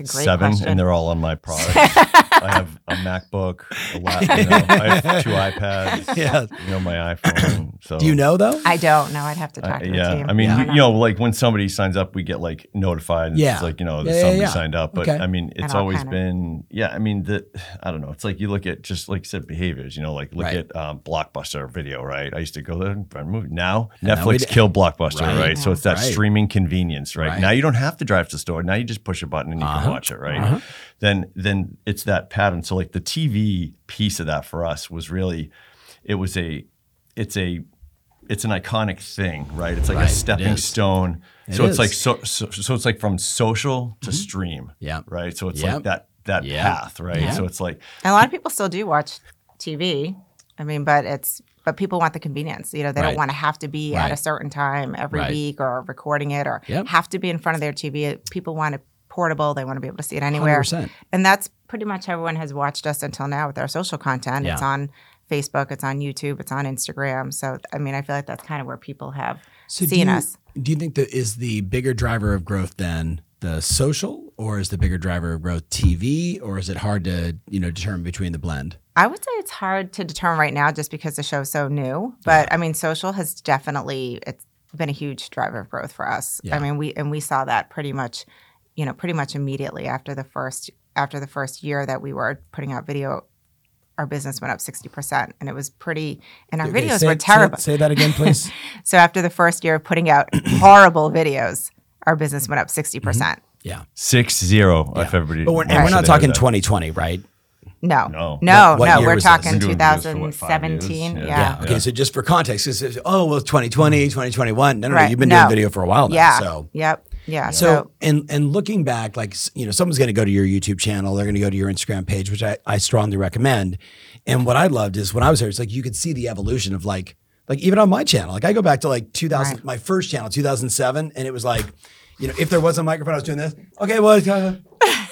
It's a great Seven, question. and they're all on my product. I have a MacBook, a lap, you know, I have two iPads, Yeah. you know, my iPhone. So Do you know though? I don't know. I'd have to talk Uh, to the yeah, team. I mean, don't we- you know, like when somebody signs up, we get like notified. And Yeah. it's like you know, that Yeah, yeah, somebody yeah. signed up. But Okay. I mean, it's always kinda- been, yeah. I mean, the I don't know. It's like you look at just like you said, behaviors. You know, like look Right. at um, Blockbuster video, right? I used to go there and rent a movie. Now now Netflix d- killed Blockbuster, Right. right? So it's that Right. streaming convenience, right? Right. Now you don't have to drive to the store. Now you just push a button and you Uh-huh. Can watch it, right? Uh-huh. Then then it's that pattern. So like the TV piece of that for us was really, it was a, it's a it's an iconic thing, right? It's like Right, a stepping is. stone. It so is. it's like so, so so it's like from social to mm-hmm. stream. Yeah. Right. So it's Yep. like that that Yeah. path, right? Yeah. So it's like And a lot of people still do watch TV. I mean, but it's but people want the convenience. You know, they Right. don't want to have to be at a certain time every Right. week or recording it or Yep. have to be in front of their TV. People want it portable. They want to be able to see it anywhere. 100%. And that's pretty much everyone has watched us until now with our social content. It's on Facebook, it's on YouTube, it's on Instagram. So I mean, I feel like that's kind of where people have So do seen you, us. Do you think that is the bigger driver of growth than the social, or is the bigger driver of growth TV, or is it hard to you know determine between the blend? I would say it's hard to determine right now just because the show's so new. But I mean, social has definitely it's been a huge driver of growth for us. Yeah. I mean, we and we saw that pretty much, you know, pretty much immediately after the first after the first year that we were putting out video our business went up 60%. And it was pretty, and our Okay, videos say- were terrible. Say, that again, please. So after the first year of putting out horrible videos, our business went up mm-hmm. 60%. percent yeah. Six zero. If everybody. But we're, and we're not talking that. 2020, right? No, No. no, What- what no. We're talking Been doing videos for, what, 2017. Yeah. Yeah. Yeah. Okay. So just for context, it's, it's- oh well, 2020, 2021. Mm-hmm. No, no, no. You've been No. doing video for a while now. Yeah. So. Yep. Yeah. So, So, and and looking back, like you know, someone's going to go to your YouTube channel, they're going to go to your Instagram page, which I, I strongly recommend. And what I loved is when I was there, it's like you could see the evolution of like like even on my channel, like I go back to like 2000, Right. my first channel, 2007, and it was like, you know, if there was a microphone, I was doing this. Okay, well, it's uh, kind of.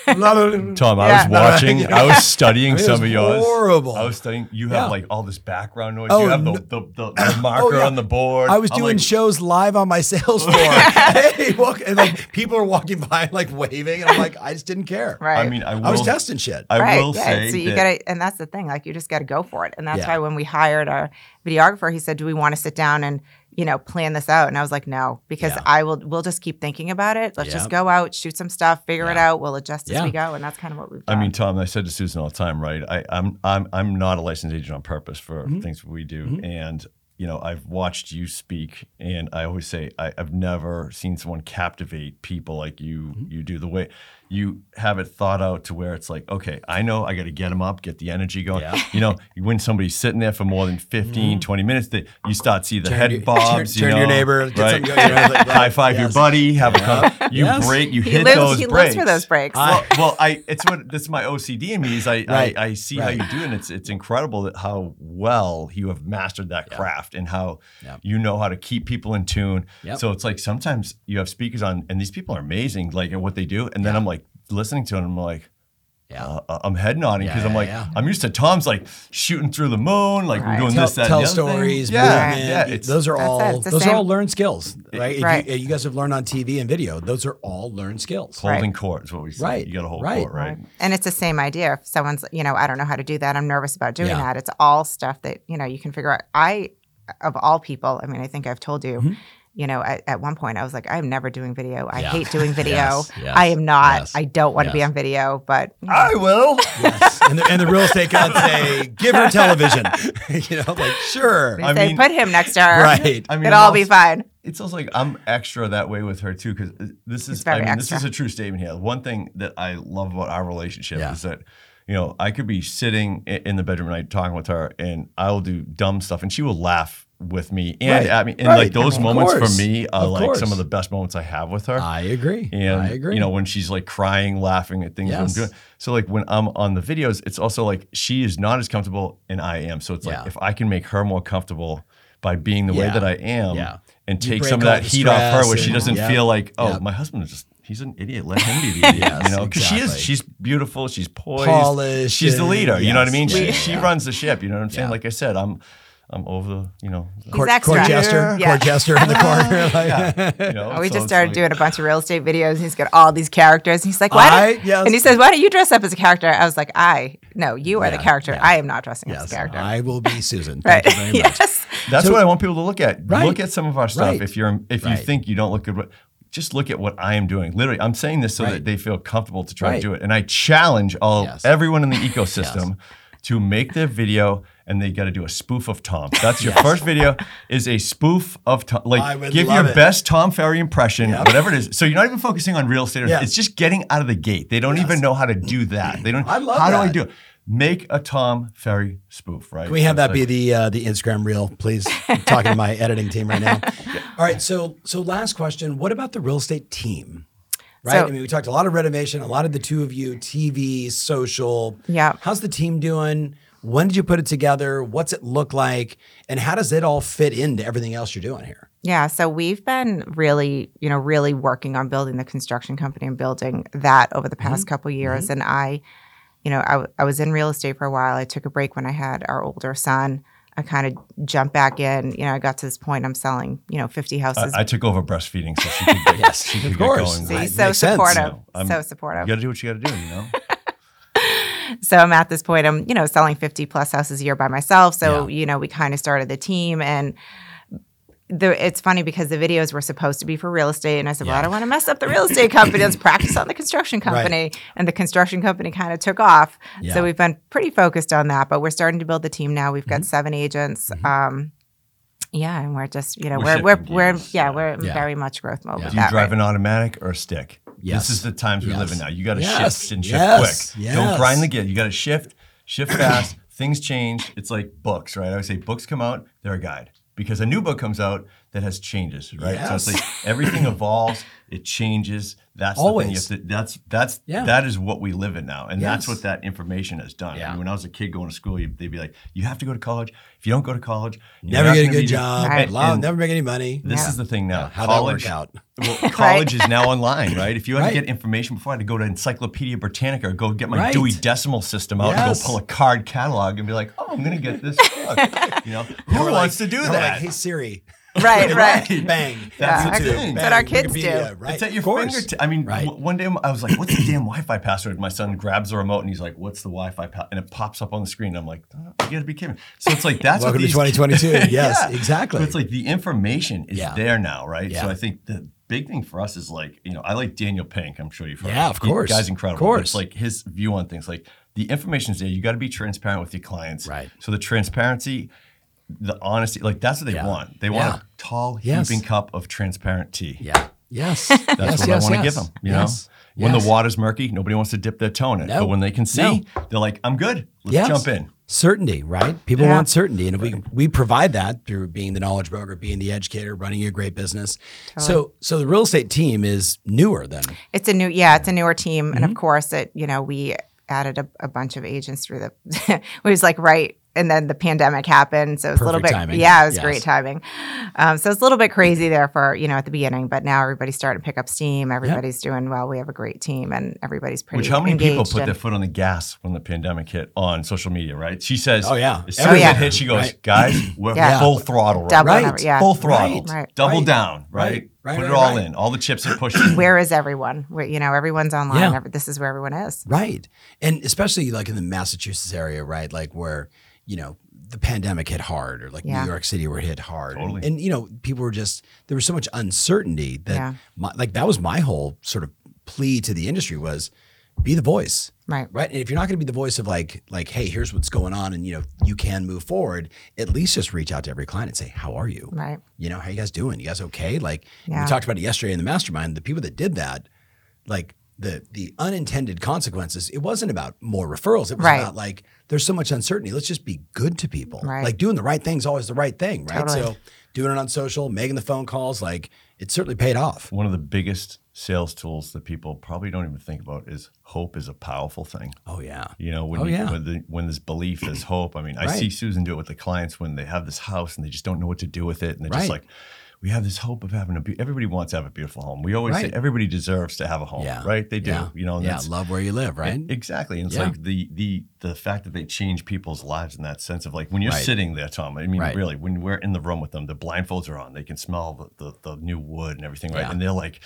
Tom, I Yeah. was watching. I was studying I mean, it some was of yours. horrible. I was studying. You have Yeah. like all this background noise. Oh, you have the, the, the, the oh, marker yeah. on the board. I was I'm doing like, shows live on my sales floor. hey, walk, and like people are walking by, like waving, and I'm like, I just didn't care. right. I mean, I, will, I was testing shit. I right. will yeah. say so you that gotta, and that's the thing. Like you just got to go for it. And that's Yeah. why when we hired our videographer, he said, "Do we want to sit down and you know plan this out?" And I was like, "No," because Yeah. I will. We'll just keep thinking about it. Let's Yeah. just go out, shoot some stuff, figure it out. We'll adjust as Yeah. we go, and that's kind of what we've I mean, Tom, I said to Susan all the time, right? I, I'm I'm I'm not a licensed agent on purpose for Mm-hmm. things we do, and you know, I've watched you speak, and I always say I, I've never seen someone captivate people like you Mm-hmm. you do. The way you have it thought out to where it's like, okay, I know I got to get them up, get the energy going. Yeah. You know, when somebody's sitting there for more than 15, mm-hmm. 20 minutes, that you start to see the Turn head to- turn- bobs. turn you to your neighbor, get right? something going, you know, like, High five your buddy, have a cup. You Yes. break, you he hit lives. those he breaks. lives for those breaks. Well, well, I it's what that's my OCD in me is I Right. I, I see Right. how you do it. And it's it's incredible that how well you have mastered that craft and how Yep. you know how to keep people in tune. Yep. So it's like sometimes you have speakers on and these people are amazing, like at what they do, and then I'm like listening to it, and I'm like. Yeah. Uh, I'm head nodding because Yeah, I'm like yeah. I'm used to Tom's like shooting through the moon, like we're doing tell, this, that, tell and the other thing. stories, Yeah, movement. yeah, it's- those are all it. It's the those are all learned skills, right? If Right. You, you guys have learned on TV and video. Those are all learned skills. holding court is what we say. Right, You got to hold right. court, right? And it's the same idea. If someone's, you know, I don't know how to do that, I'm nervous about doing Yeah. that. It's all stuff that, you know, you can figure out. I, of all people, I mean, I think I've told you, you know, at, at one point I was like, I'm never doing video. I. Yeah. hate doing video. Yes, yes, I am not. yes, I don't want to be on video, but you know, I will. Yes. and, the, and the real estate gods say, "Give her television." you know, like sure, They I say mean- put him next to her. right? I mean, It'll all be fine. It's also like I'm extra that way with her too, because uh, this is very I mean, this is a true statement here. One thing that I love about our relationship Yeah. is that you know I could be sitting in the bedroom at night talking with her, and I will do dumb stuff, and she will laugh with me and Right. at me, and Right. like those of moments course. for me are Of like some of the best moments I have with her. I agree. and I agree. you know when she's like crying, laughing at things that I'm doing. So like when I'm on the videos, it's also like she is not as comfortable, and I am. So it's Yeah. like if I can make her more comfortable by being the way that I am, Yeah. and take some of that heat off her, where stress she doesn't yeah. feel like, oh, Yeah. my husband is just. He's an idiot. Let him be the idiot. Yes, you know, because she is. She's beautiful. She's poised. Polished She's the and- leader. You know what I mean? yeah, she yeah, she runs the ship. You know what I'm saying? Yeah. Like I said, I'm I'm over the. You know. court, extra. court jester, Yeah. court jester in the corner. Like, you know, oh, we so just started like- doing a bunch of real estate videos. And he's got all these characters. And he's like, "Why?" I- don't-" yes. And he says, "Why don't you dress up as a character?" I was like, "I no, you are Yeah, the character. yeah. I am not dressing up as a character." I will be Susan. right? Thank you very much. yes. That's So- what I want people to look at. Right. Look at some of our stuff. Right. If you're if you Right. think you don't look good, just look at what I am doing. Literally, I'm saying this so Right. that they feel comfortable to try Right. to do it. And I challenge all Yes. everyone in the ecosystem to make their video and they got to do a spoof of Tom. That's your first video is a spoof of Tom. I Like would give love your it. best Tom Ferry impression, whatever it is. So you're not even focusing on real estate. or- Yeah. It's just getting out of the gate. They don't even know how to do that. They don't. I love how do I do it? Make a Tom Ferry spoof, right? Can we have So that it's be the uh, the Instagram reel, please? I'm talking to my editing team right now. All right, so so last question: What about the real estate team? Right. So- I mean, we talked a lot of renovation, a lot of the two of you, TV, social. Yeah. How's the team doing? When did you put it together? What's it look like? And how does it all fit into everything else you're doing here? Yeah, so we've been really, you know, really working on building the construction company and building that over the past mm-hmm. couple years. Mm-hmm. And I, you know, I was in real estate for a while. I took a break when I had our older son. I kind of jumped back in. You know, I got to this point. I'm selling, you know, 50 houses. I, I took over breastfeeding so she could get, Yes, she of could course. get going. See, Right, so makes sense. supportive, I'm- so You got to do what you got to do, you know. so I'm at this point. I'm, you know, selling 50 plus houses a year by myself. So, Yeah. you know, we kind of started the team and the, it's funny because the videos were supposed to be for real estate, and I said, "Well, I don't want to mess up the real estate company. Let's practice on the construction company." And the construction company kind of took off. Yeah. So we've been pretty focused on that, but we're starting to build the team now. We've got Mm-hmm. seven agents. Um, yeah, and we're just you know We're we're we're, we're yeah yeah. we're in Yeah. very much growth mode. Yeah. with Do you that drive right an automatic or a stick? Yes. This is the times we live in now. You got to Yes. shift and shift Yes. quick. Yes. Don't grind the gear. You got to shift, shift fast. Things change. It's like books, right? I would say books come out, they're a guide. Because a new book comes out that has changes, right? So it's like everything evolves, it changes. That's Always. the thing. You have to, that's that's Yeah. that is what we live in now, and that's what that information has done. I mean, when I was a kid going to school, you, they'd be like, "You have to go to college. If you don't go to college, Never get a good job. Right. Lo- And never make any money. This Yeah. is the thing now. How'd college, that work out? well, college is now online, right? If you had Right. to get information before, I had to go to Encyclopedia Britannica or go get my Right. Dewey Decimal System out and go pull a card catalog and be like, "Oh, I'm going to get this book." you know, who wants like- to do that? Like, hey Siri, right, right. bang. That's Yeah, the that's thing. what our kids do. Right. It's at your fingertips. I mean, Right. w- one day I was like, "What's the damn Wi-Fi password?" My son grabs the remote and he's like, "What's the Wi-Fi?" Pa-? And it pops up on the screen. I'm like, oh, "You gotta be kidding!" me." So it's like that's Welcome what to these 2022. Yes, Yeah. exactly. So it's like the information is Yeah. there now, right? Yeah. So I think the big thing for us is like, you know, I like Daniel Pink. I'm sure you've heard. Yeah, him. of He- course. guy's incredible. Of course. It's like his view on things. Like the information's there. You got to be transparent with your clients. Right. So the transparency. The honesty, like that's what they Yeah. want. They Yeah. want a tall, Yes. heaping cup of transparent tea. yeah. Yes. That's yes, what yes, I want to yes. give them. You Yes. know, when Yes. the water's murky, nobody wants to dip their toe in it. No. But when they can see, No. they're like, "I'm good. Let's Yes. jump in." Certainty, right? People Yeah. want certainty, and if we we provide that through being the knowledge broker, being the educator, running a great business. So, so the real estate team is newer then. It's a new, yeah, it's a newer team, and Mm-hmm. of course, it you know we added a, a bunch of agents through the. it was like right, and then the pandemic happened, so it was a little bit. timing. Yeah, it was Yes. great timing. Um, so it's a little bit crazy there for you know at the beginning, but now everybody's starting to pick up steam. Everybody's doing well. We have a great team, and everybody's pretty. Which how many people put and- their foot on the gas when the pandemic hit on social media, right? She says, Oh, yeah. as soon Oh, as yeah. it hit, she goes, Right. guys, we're Yeah. full throttle, right? Double Right. number, yeah. Full throttle, Right. double Right. down, right? Right. Right, Put right, it all right. in. All the chips are pushing. Where is everyone? Where, you know, everyone's online. Yeah. Every- this is where everyone is. Right. And especially like in the Massachusetts area, right? Like where, you know, the pandemic hit hard or like Yeah. New York City where it hit hard. And- And, you know, people were just, there was so much uncertainty that Yeah. my, like that was my whole sort of plea to the industry was be the voice. Right. Right. And if you're not going to be the voice of like, like, hey, here's what's going on and, you know, you can move forward, at least just reach out to every client and say, how are you? Right. You know, how you guys doing? You guys okay? Like Yeah. we talked about it yesterday in the mastermind. The people that did that, like the the unintended consequences, it wasn't about more referrals. It was Right. about like there's so much uncertainty. Let's just be good to people. Right. Like doing the right thing is always the right thing, right? Totally. So doing it on social, making the phone calls, like it certainly paid off. One of the biggest sales tools that people probably don't even think about is hope is a powerful thing. Oh yeah. You know, when Oh, you, yeah. when, the, when there's belief, there's hope. I mean, I Right. see Susan do it with the clients when they have this house and they just don't know what to do with it, and they're Right. just like, "We have this hope of having a. Be- everybody wants to have a beautiful home. We always Right. say everybody deserves to have a home, Yeah. right? They do. Yeah. You know, and yeah. that's- Love where you live, right? E- Exactly. And it's Yeah. like the the the fact that they change people's lives in that sense of like when you're Right. sitting there, Tom. I mean, Right. really, when we're in the room with them, the blindfolds are on. They can smell the, the, the new wood and everything, right? Yeah. And they're like,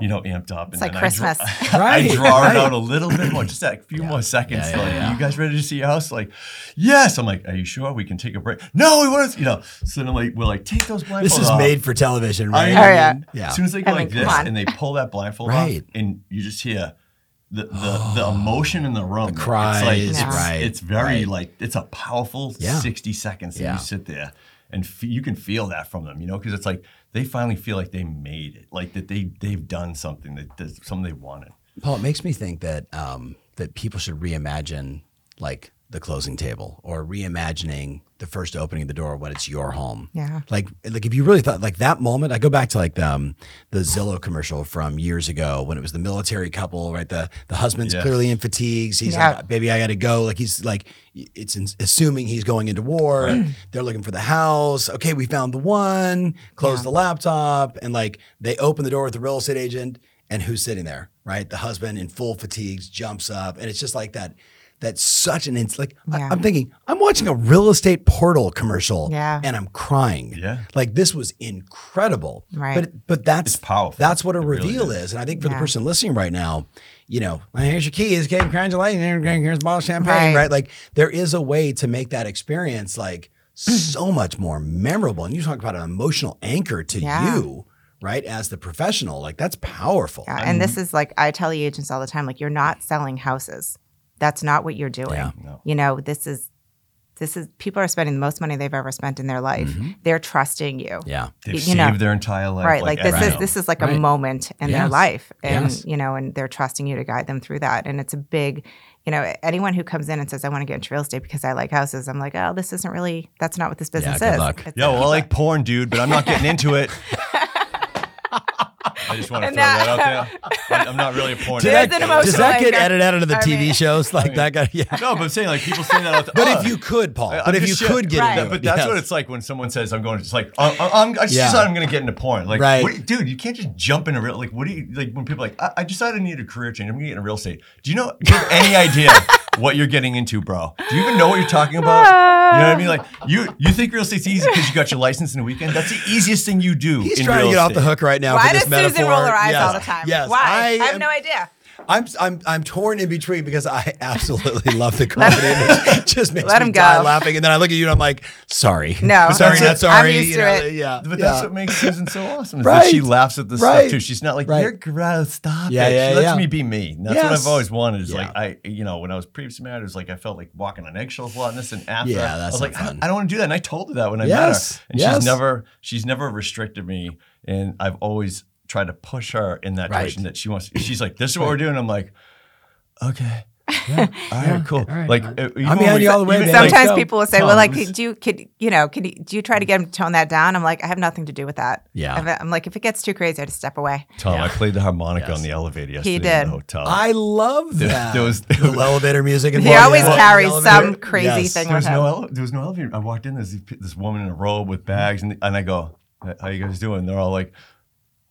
you know, amped up. It's and like then I draw- Christmas. I Right, draw right. it out a little bit more, just that few more seconds. Yeah, yeah, like, yeah. you guys ready to see your house? Like, yes. I'm like, are you sure we can take a break? No, we want to, you know. So then I'm like, we're like, take those blindfolds this is off. made for television, right? I- Oh, yeah. Yeah. As soon as they go I mean, like come this on. and they pull that blindfold Right. off, and you just hear the the, the emotion in the room, the cries, it's like, it's, right, It's very right. like it's a powerful Yeah. sixty seconds that Yeah. you sit there and f- you can feel that from them, you know, because it's like they finally feel like they made it, like that they they've done something that that something they wanted. Paul, it makes me think that um, that people should reimagine like the closing table or reimagining the first opening of the door when it's your home. Yeah. Like like if you really thought like that moment, I go back to like the um, the Zillow commercial from years ago when it was the military couple, right? The the husband's Yes. clearly in fatigues. He's Yeah. like, baby, I got to go. Like he's like, it's in, assuming he's going into war. They're looking for the house. Okay, we found the one. Close the laptop, and like they open the door with the real estate agent, and who's sitting there? Right, the husband in full fatigues jumps up, and it's just like that. That's such an ins like I- Yeah. I'm thinking I'm watching a real estate portal commercial, Yeah. and I'm crying. Yeah. like this was incredible. Right. but but that's It's powerful. That's what a It really reveal is. is. and I think for the person listening right now, you know, here's your keys, okay, congratulations, here's a bottle of champagne, Right. right? Like there is a way to make that experience like so much more memorable. And you talk about an emotional anchor to Yeah. you, right? As the professional, like that's powerful. Yeah, and this is like I tell the agents all the time, like you're not selling houses. That's not what you're doing. Yeah. You know, this is this is people are spending the most money they've ever spent in their life. Mm-hmm. They're trusting you. Yeah. They've you saved know, their entire life. Right. Like, this every- is this is like Right. a moment in their life. And Yes. you know, and they're trusting you to guide them through that. And it's a big you know, anyone who comes in and says, I want to get into real estate because I like houses, I'm like, oh, this isn't really, that's not what this business good is. luck. Yeah, well, I like porn, dude, but I'm not getting into it. I just want to And throw that, that- out there. I- I'm not really a porn. There's addict. an emotional Does that get anchor. edited out of the I TV mean- shows like that guy? Yeah. No, but I'm saying like people say that. Out But oh, if you could, Paul, I- but if you just- could get Right. into it, But that's yes. what it's like when someone says, "I'm going to." It's like I, I, I'm, I just Yeah. decided I'm going to get into porn. Like, Right. what- dude, you can't just jump into real. Like, what do you like when people are like? I, I decided I need a career change. I'm going to get into real estate. Do you know? Do you have any idea what you're getting into, bro? Do you even know what you're talking about? You know what I mean? Like, you you think real estate's easy because you got your license in a weekend? That's the easiest thing you do. He's in trying to real get off the hook right now Why for this does metaphor. Susan roll her eyes Yes. all the time? Yes, Why? I, have am- no idea. I'm I'm I'm torn in between because I absolutely love the comedy. and it just makes Let me him die go. laughing, and then I look at you and I'm like, sorry, No. sorry, not sorry. I'm used you to know, it. Yeah, But yeah. that's what makes Susan so awesome. Is Right. that she laughs at the Right. stuff too. She's not like Right. you're gross. Stop Yeah, it. yeah, she lets yeah. me be me. And that's what I've always wanted. Is Yeah. like I, you know, when I was previously married, it was like I felt like walking on eggshells a lot. And this and after, Yeah, I that's was not like, I- I don't want to do that. And I told her that when I Yes, met her, and yes. she's never, she's never restricted me. And I've always tried to push her in that Right. direction that she wants. She's like, this is what we're doing. I'm like, okay. all right, cool. right. Like, I'm uh, behind when you all the way, even, babe. like, Sometimes people will say, Tom, "Well, like, this- could you could you know could you, do you try to get him to tone that down?" I'm like, I have nothing to do with that. Yeah. If it- I'm like, if it gets too crazy, I just step away. Tom, Yeah. I played the harmonica Yes. on the elevator yesterday He in did. the hotel. I love There- that. there was- the elevator music. He involved. always Yeah. carries The some crazy Yes. thing there was with no him. ele- there was no elevator. I walked in. There's this woman in a robe with bags, and, and I go, "How you guys doing?" They're all like,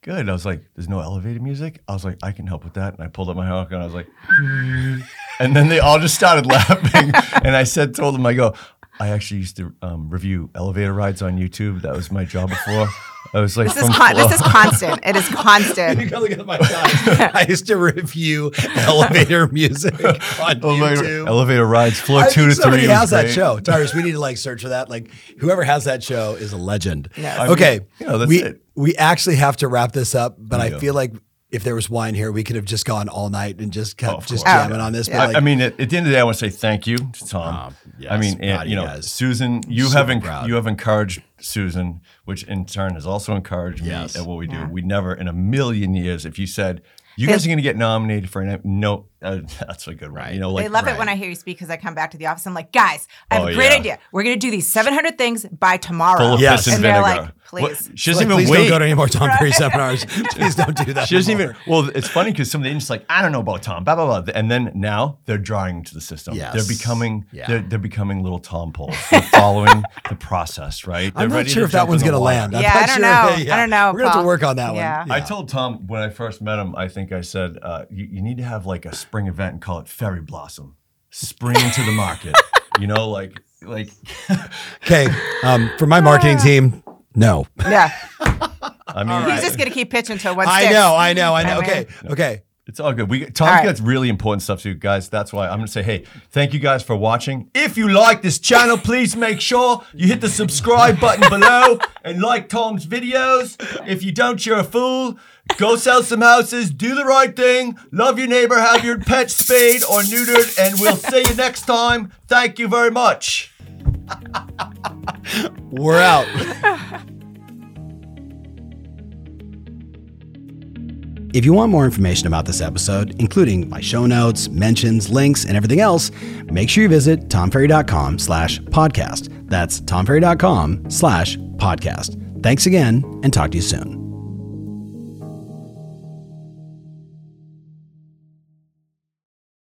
"Good." I was like, "There's no elevator music." I was like, "I can help with that." And I pulled up my harmonica and I was like, and then they all just started laughing. and I said, told them, I go, "I actually used to um, review elevator rides on YouTube. That was my job before." I was like, This is from con- this is constant. It is You constant. gotta look at my time. I used to review elevator music on elevator, YouTube. elevator rides, floor I two think to three. somebody was has that great. show. Tyrus, we need to like search for that. Like whoever has that show is a legend. Yes. I mean, Okay. you know, that's we it. we actually have to wrap this up, but I Yeah. feel like if there was wine here, we could have just gone all night and just kept Oh, just course. jamming Oh, on this. yeah. But I- like, I mean, at, at the end of the day, I want to say thank you to Tom. Um, yes, I mean, and, you you know, guys. Susan, you Super have en- proud. you have encouraged Susan, which in turn has also encouraged Yes. me at what we do. Yeah. We never, in a million years, if you said you guys are going to get nominated for an no, uh, that's a good one. Right. You know, like They love right. it when I hear you speak because I come back to the office. I'm like, guys, I have Oh, a great yeah. idea. We're going to do these 700 things by tomorrow. full of Yes. and And they're vinegar. like, What- please. she doesn't even please wait. don't go to any more Tom Ferry seminars. please don't do that. She doesn't anymore. even. Well, it's funny because some of the agents like, I don't know about Tom, blah blah blah, and then now they're drawing to the system. Yes. They're becoming. Yeah. They're, they're becoming little Tom poles. They're following the process, right? They're I'm not ready sure to if that one's going to water. land. I'm Yeah, not I don't sure. know. I don't know, We're going to have to work on that Yeah. one. I told Tom when I first met him, I think I said, uh, you, you need to have like a spring event and call it Fairy Blossom. Spring into the market. You know, like like Okay. Um, for my marketing team, no. Yeah. I mean He's just going to keep pitching until one I sticks. know, I know, I know. I mean- Okay, okay. it's all good. We Tom's All right. got really important stuff too, guys. That's why I'm gonna say, hey, thank you guys for watching. If you like this channel, please make sure you hit the subscribe button below and like Tom's videos. If you don't, you're a fool. Go sell some houses, do the right thing, love your neighbor, have your pet spayed or neutered, and we'll see you next time. Thank you very much. We're out. If you want more information about this episode, including my show notes, mentions, links, and everything else, make sure you visit tomferry.com slash podcast. That's tomferry.com slash podcast. Thanks again, and talk to you soon.